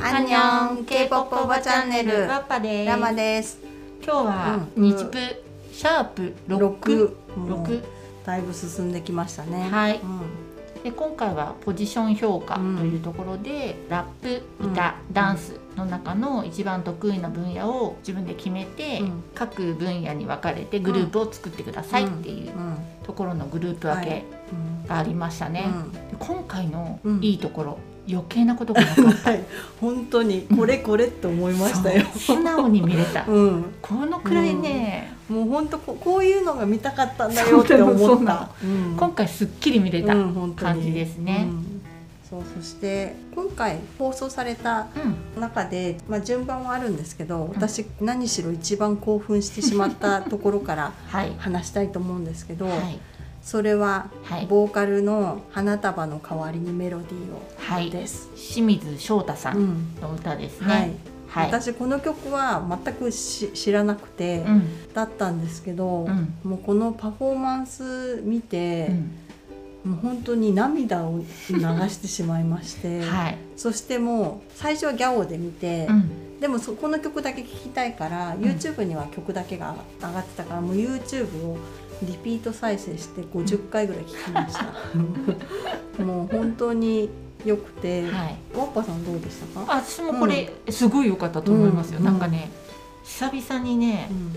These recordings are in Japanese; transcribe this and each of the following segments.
アンニョン K-POP おばチャンネル。ワッパです。ラマです。今日はうん。日プシャープ6 6もう6だいぶ進んできましたね。はい。うん。で今回はポジション評価というところで、ラップ歌、ダンスの中の一番得意な分野を自分で決めて、うん。各分野に分かれてグループを作ってくださいっていううん。ところのグループ分けうん。がありましたね。今回のうん。いいところ、余計なことがなかった。はい。本当にこれこれって思いましたよ。素直に見れた。うん。このくらいね、もう本当ここういうのが見たかったんだよって思った。うん。今回すっきり見れた。感じですね。うん。そうそして今回放送されたうん。中で、まあ、順番はあるんですけど私何しろ一番興奮してしまったところから はい。話したいと思うんですけど、はい。それははいボーカルの「花束の代わりにメロディーを」はい。です。清水翔太さうんんの歌ですはいね。はい。私この曲は全くし知らなくて、うん。だったんですけど、うんもうこのパフォーマンス見てう、んもう本当に涙を流してしまいまして、はい。そしてもう最初はギャオで見て、うん。でもそこの曲だけ聴きたいから、ん YouTube には曲だけが上がってたからもう YouTube をリピート再生して50回ぐらい聴きました。もう本当に良くて、はい。ワッパさんどうでしたか？あ私もこれすごい良かったと思いますよ。うんなんかね、久々にねう、ん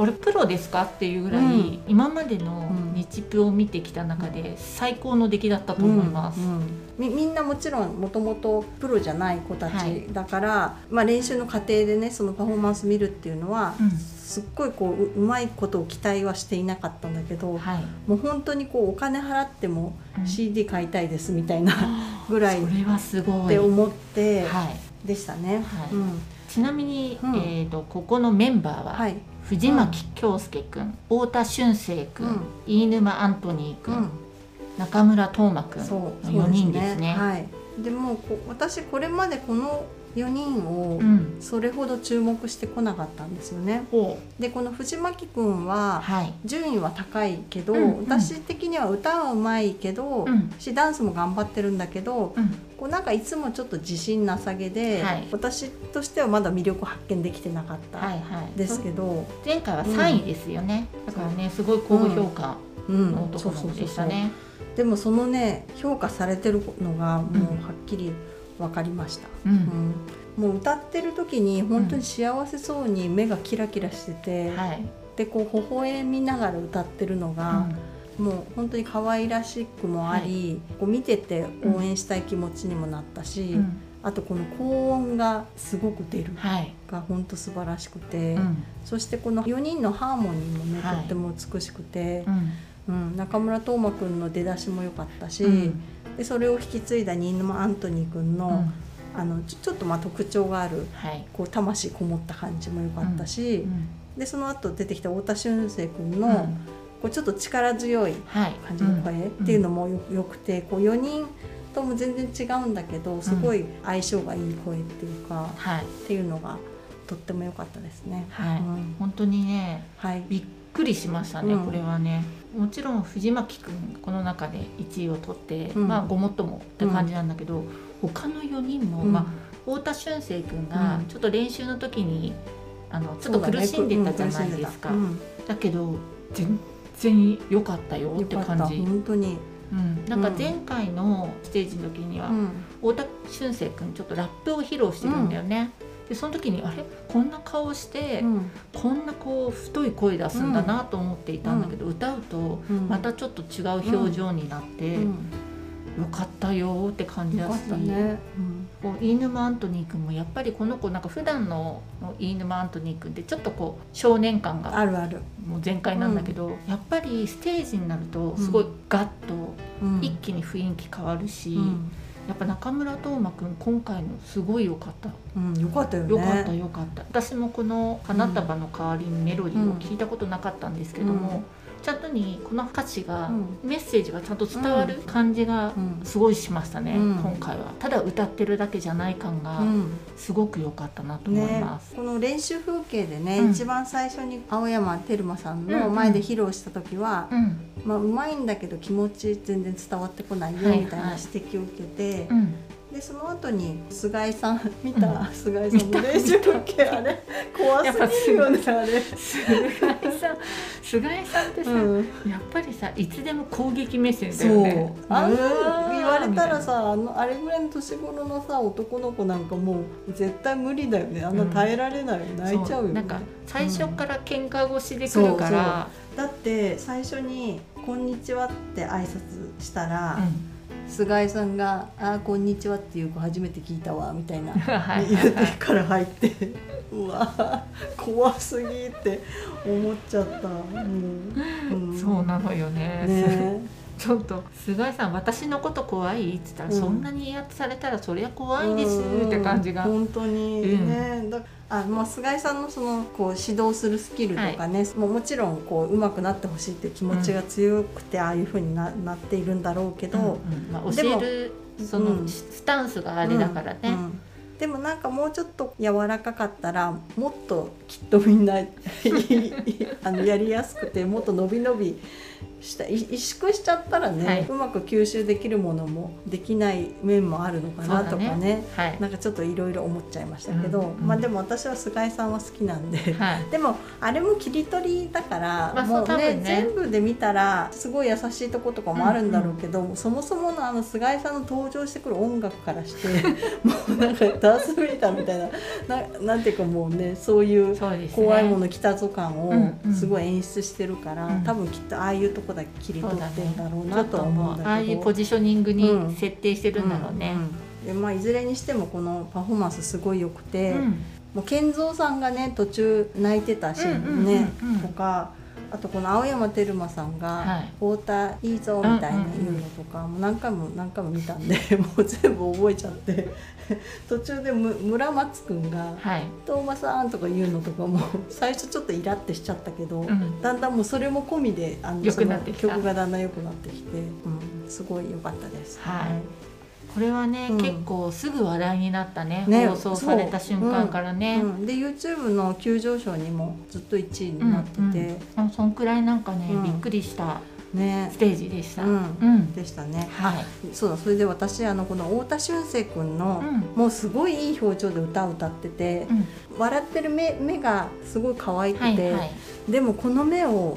俺プロですか？っていうぐらい、うん。今までのうん。日プを見てきた中で最高の出来だったと思います。うんうん。みみんなもちろんもともとプロじゃない子たはいちだから、まあ、練習の過程でねそのパフォーマンス見るっていうのは、うん。すっごいこうううまいことを期待はしていなかったんだけど、はい。もう本当にこうお金払ってもうん。CD 買いたいですみたいなぐらいっそれはすごい。て思ってはい。でしたね。はい。うん。ちなみに、うん。えっ、とここのメンバーは、はい藤巻京介くん、太田俊生くん、うん。飯沼アントニーくん、うん。中村斗真くんそうのそう4人ですね。はい、でもこ私これまでこの4人をうん。それほど注目してこなかったんですよね。ほでこの藤巻くんははい。順位は高いけど、うんうん私的には歌はうまいけど、うんしダンスも頑張ってるんだけどうん。こうなんかいつもちょっと自信なさげで、はい私としてはまだ魅力発見できてなかったはいはい。ですけど、前回は3位ですよね。だからねすごい高評価うんのところでしたね。でもそのね評価されてるのがもうはっきり分かりました。う。うんんもう歌ってる時に本当に幸せそうに目がキラキラしてて、はい。でこう微笑みながら歌ってるのが、もう本当に可愛らしくもあり、こう見てて応援したい気持ちにもなったし、うんうんあとこの高音がすごく出るはい。が本当素晴らしくて、うんそしてこの4人のハーモニーもね、はいとっても美しくてう、んうん、中村斗真君の出だしも良かったし、うん。でそれを引き継いだ新沼アントニー君の,、うん。あのちょっとまあ特徴があるはい。こう魂こもった感じも良かったし、うん。でその後出てきた太田俊生君の、うん。こうちょっと力強いはい。感じの声っていうのもよよくてこう4人とも全然違うんだけどすごい相性がいい声っていうか、はい。っていうのがとっても良かったですね。はい。うん。本当にねはい、びっくりしましたね、うん。これはねもちろん藤巻くんこの中で1位を取って、うん。まあごもっともって感じなんだけど、他の4人も、うん。まあ、太田俊生くんがうん。ちょっと練習の時にあのちょっと苦しんでたじゃないですか、うんだけど全然良かったよって感じ、本当に、うん、なんか前回のステージの時には、うん。太田俊生くんちょっとラップを披露してるんだよね、でその時にあれ？こんな顔して、うん。こんなこう太い声出すんだなと思っていたんだけど、歌うとうん。またちょっと違う表情になって、うん。よかったよって感じだったね、こう飯沼アントニー君もやっぱりこの子なんか普段の飯沼アントニー君ってちょっとこう少年感うんがあるある、もう全開なんだけど、やっぱりステージになるとすごいガッとうん。一気に雰囲気変わるし、うんやっぱ中村斗真君今回のすごい良かった。うん、よかったよね。よかったよかった。私もこの「花束の代わりにメロディー」を聞いたことなかったんですけども、うんちゃんとにこの歌詞が、うん。メッセージがちゃんと伝わる感じがうん。すごいしましたね、うん。今回は。ただ歌ってるだけじゃない感がうん。すごく良かったなと思いねます、、この練習風景でね、うん。一番最初に青山テルマさんのうん前で披露した時は、うん。まあ、うまいんだけど気持ち全然伝わってこないよはい。みたいな指摘を受けて、うんでその後に菅井さん見た、うん。菅井さんの練習あれ怖すぎるよね。あれ、菅井さん。菅井さんってさ、うん、やっぱりさいつでも攻撃目線だそう。よねあんなうわー言われたらみさあのあれぐらいの年頃のさ男の子なんかもう絶対無理だよね。あんな耐えられないよ、たいな泣いちゃうよね。なんか最初から喧嘩腰で来るから、だって最初に「こんにちは」って挨拶したら、うん菅井さんが「あーこんにちは」っていう子初めて聞いたわみたいな。はい入れてから入ってうわ怖すぎって思っちゃった、うん。うん。そうなのよね。ねちょっと菅井さん私のこと怖い？って言ったら、うん。そんなに威圧されたらそりゃ怖いですって感じが、うん本当にうん。ね、だあまあ、菅井さんのそのこう指導するスキルとかね、もうもちろんこう上手くなってほしいっていう気持ちが強くて、ああいうふうにななっているんだろうけど、うんうん。まあ、でも教えるそのうん。スタンスがあれだからね、うん。でもなんかもうちょっと柔らかかったらもっときっとみんな あのやりやすくてもっと伸び伸びしたい萎縮しちゃったらね、はい。うまく吸収できるものもできない面もあるのかなとかそうだね。はい。なんかちょっといろいろ思っちゃいましたけど、うんうん。まあでも私は菅井さんは好きなんで。はい。でもあれも切り取りだから、まあもうねね。全部で見たらすごい優しいとことかもあるんだろうけど、そもそものあの菅井さんの登場してくる音楽からして もうなんかダース・ベイダーみたいなななんていうかもうねそういう怖いもの来たぞ感をうんうん。すごい演出してるから、うん。多分きっとああいうとこだけ切り取ってんだろうなとは思もううんだけど。ああいうポジショニングに設定してるんだろうね。でまあ、いずれにしてもこのパフォーマンスすごい良くて、うん。もう健三さんがね途中泣いてたシーンね、とかあとこの青山テルマさんがはい「太田いいぞ」みたいな言うのとか、もう何回も何回も見たんで もう全部覚えちゃって。途中でむ村松くんがはい「東馬さん」とか言うのとかも 最初ちょっとイラってしちゃったけど、うん。だんだんもうそれも込みであの曲がだんだん良くなってきて、うん、すごい良かったです。はいこれはね、うん。結構すぐ話題になったねね。放送された瞬間からね、うん、で YouTube の急上昇にもずっと1位になってて、うんうん。あそんくらいなんかね、うん。びっくりしたね。ステージでした。ううん。ん、でしたね。はい。そうだそれで私あのこの太田俊成君の、うんもうすごいいい表情で歌を歌ってて、うん。笑ってる目目がすごい可愛くて、はいはい。でもこの目を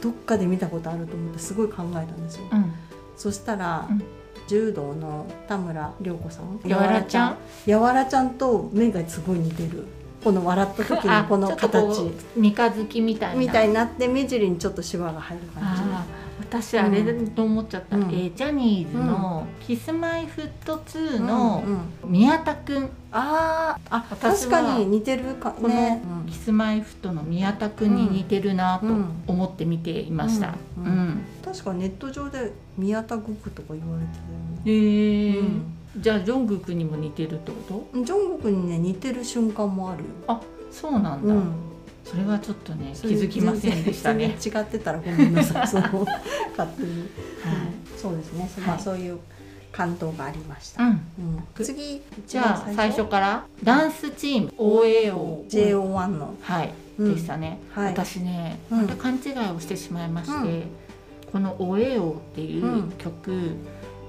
どっかで見たことあると思ってすごい考えたんですよ。うん。そしたら、うん柔道の田村涼子さん？やわらちゃん？やわらちゃんと目がすごい似てる。この笑った時のこの形。う三日月みたいな。みたいになって目尻にちょっとシワが入る感じ。私あれだと思っちゃった、うん。えージャニーズの「キスマイフット2のうんうん。宮田くん、あーあ確かに似てるかこのね。キスマイフットの宮田くんに似てるなとうん。思って見ていました。ううん。ん。確かネット上で宮田グクとか言われてへえ、うんじゃあジョングクにも似てるってこたよね。ジョングクにね似てる瞬間もあるよ。と？そうなんだ。うん。それはちょっとね気づきませんでしたね。違ってたらごめんなさい。その勝手に。はいうんそうですね。まあはいそういう感動がありました。うん。うん次じゃあ最初？から？ダンスチーム OAO JO1 の、はい、うんでしたね。はい。私ね、うん勘違いをしてしまいまして、うんこの「おえお」っていううん。曲、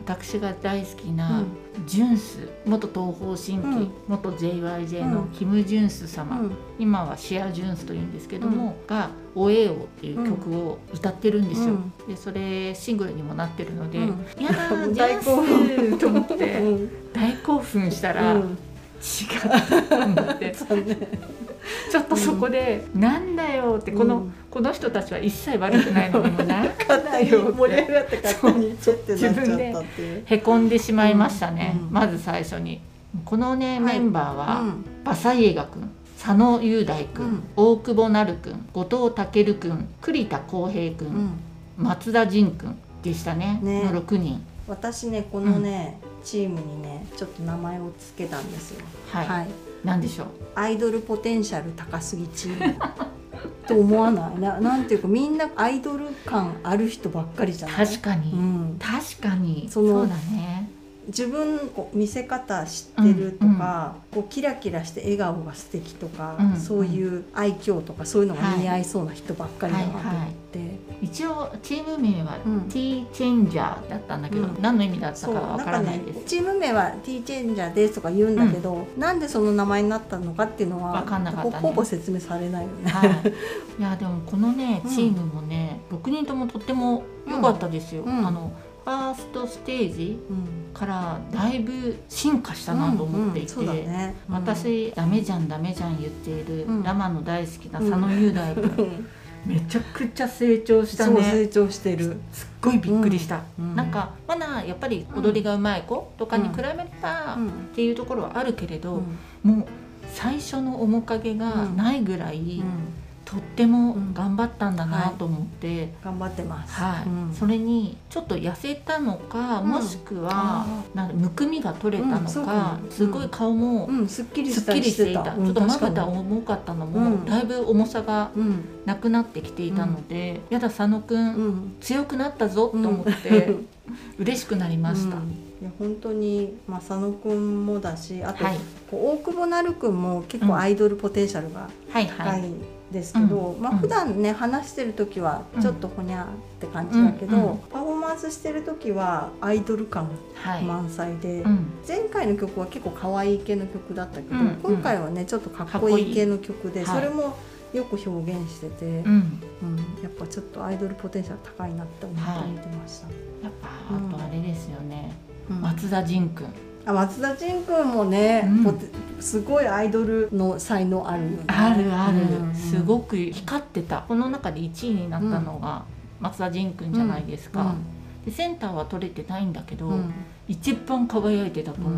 私が大好きな、ジュンス元東方神起、うん。元 JYJ のうん。キム・ジュンス様、うん。今はシア・ジュンスというんですけども、が「おえお」っていう曲を歌ってるんですよ。うん。でそれシングルにもなってるのでうん「やだージ大興ュンス!」と思っうてん。大興奮したら、うん。違うと思って ちょっとそこで「なんだよ」ってこの、うん。この人たちは一切悪くないのにも なんだよ盛り上がって勝手にちょってなっちゃったっていう。へこんでしまいましたね、うん。まず最初に。このね、はいメンバーは、うん。馬佐イエガ君佐野雄大君、うん。大久保成君後藤健君栗田浩平君、うん。松田仁君でしたね。ね。の6人。私ねこのね、チームにねちょっと名前をつけたんですよ。はい、はい。なんでしょう？アイドルポテンシャル高すぎチーム。と思わない？ななんていうかみんなアイドル感ある人ばっかりじゃない？確かに、うん、確かに。そうだね。自分こう見せ方知ってるとか、こうキラキラして笑顔が素敵とか、うんそういう愛嬌とかそういうのが似合いそうな人ばっかりだなと思って、一応チーム名はうん。T チェンジャーだったんだけど、うん。何の意味だったかわからないです。ねチーム名は T チェンジャーですとか言うんだけど、なんでその名前になったのかっていうのはわかんなかったね。ほほぼ説明されないよね。はい、いやでもこのねうん。チームもね、6人ともとっても良かったですよ、うん。あのファーストステージうん。からだいぶ進化したなと思っていて、うんうんね。うん、私ダメじゃんダメじゃん言っている、うん。ラマの大好きな佐野雄大君、う んめちゃくちゃ成長したそうね成長してる。すっごいびっくりした、うんなんかまだやっぱり踊りがうまい子とかに比べれば、うん。っていうところはあるけれど、うん。もう最初の面影がないぐらい、うんとっても頑張ったんだなと思って、頑張ってます。はい。うん。それにちょっと痩せたのか、うん。もしくはあなんかむくみが取れたのかか、も。すごい顔もうん、すっきりすった。きしりりしていた、うんちょっとまぶた重かったのも、うん。だいぶ重さがうん。なくなってきていたので、やだ佐野くん、うん。強くなったぞと思って、嬉しくなりました。うん。いや本当に、まあ、佐野くんもだしあと、はい。こう大久保なるくんも結構アイドルポテンシャルがはいはい、高い。んですけど、まあうん。うん普段ね話してる時はちょっとほにゃって感じだけど、うんうん。パフォーマンスしてる時はアイドル感はい、満載で、うん、前回の曲は結構可愛い系の曲だったけど、うん。うん今回はねちょっとかっこいい系の曲でかっこいれもよく表現してて、うん、うん。やっぱちょっとアイドルポテンシャル高いなって思って見てました。やっぱあとあれですよね、うん。松田迅くんあ松田迅君もね、うん。すごいアイドルの才能あるよね。あるある、うん。すごく光ってた。この中で1位になったのが松田迅くんじゃないですか、でセンターは取れてないんだけど、一番輝いてたと思う、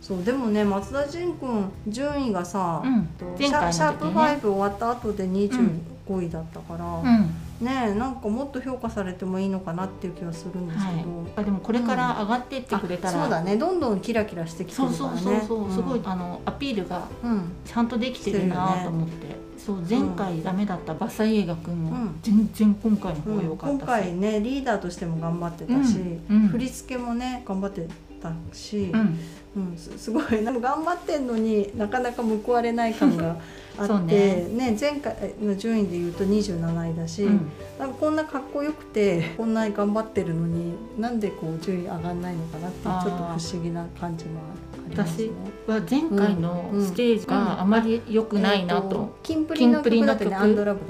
そうでもね松田迅君順位がさ、うん。シャープ5終わった後で25位だったから、うんねなんかもっと評価されてもいいのかなっていう気はするんですけど、はい、あでもこれから上がってってくれたら、あそうだね。どんどんキラキラしてきてそうるからね。そうそうそう、ん。すごいあのアピールがうん。ちゃんとできてるなと思って、そう前回ダメだったバサイエガ君もうん。全然今回の方が良うん今かったし、回ねリーダーとしても頑張ってたし、うん。うん。振り付けもね頑張ってたし、うん。うん、すすごいなんか頑張ってんのになかなか報われない感があって ね。ね前回の順位でいうと27位だし、うん。なんかこんなかっこよくてこんなに頑張ってるのになんでこう順位上がんないのかなっていうちょっと不思議な感じもありますね。は前回のステージがあまり良くないなと、えーキンプリの曲だってね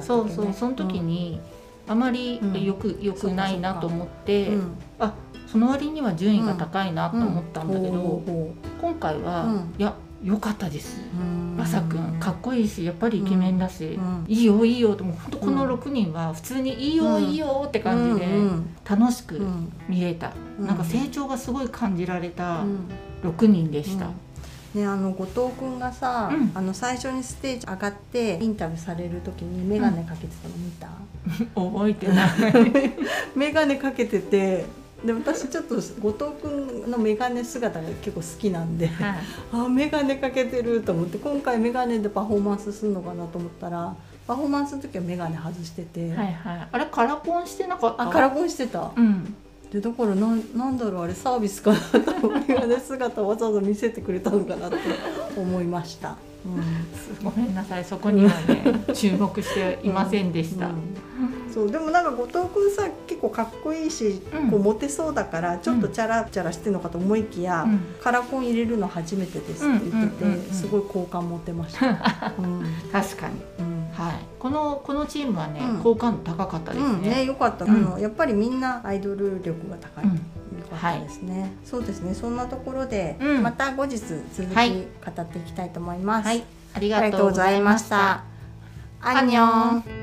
そね。うそうその時にあまりよく良くないなと思って、うんあその割には順位が高いなと思ったんだけど、ほ今回は、うん。いや良かったです。ううん。マサ君かっこいいしやっぱりイケメンだし、うんいいよいいよともう本当こうん。の6人は普通にいいよ、うん。いいよって感じでうん楽しくうん。見れた、うん。なんか成長がすごい感じられたうん。6人でした、うん。ねあの後藤君がさ、うん。あの最初にステージ上がってインタビューされる時に眼鏡かけてたの見た、覚えてない。眼鏡かけててで私ちょっと後藤君の眼鏡姿が結構好きなんではい。あ眼鏡かけてると思って今回眼鏡でパフォーマンスするのかなと思ったらパフォーマンスの時は眼鏡外してて、はいはい。あれカラコンしてなかった？あカラコンしてた。うん。でだからなんなんだろうあれサービスかなと思って眼鏡姿をわざわざ見せてくれたのかなって思いました。うん。ごめんなさいそこにはね注目していませんでした、うんそうでもなんか後藤君さ結構かっこいいし、うん。こうモテそうだからちょっとチャラチャラしてるのかと思いきや、うん。カラコン入れるの初めてですって言ってて、すごい好感持てました。うん。確かに。うん。はい。このこのチームはね、うん。好感度高かったですうん。ねね、よかった、うん。あのやっぱりみんなアイドル力が高い、うん。よかったですね、そうですね。そんなところで、うん。また後日続きはい。語っていきたいと思います、はい。ありありがとうございました。アンニョン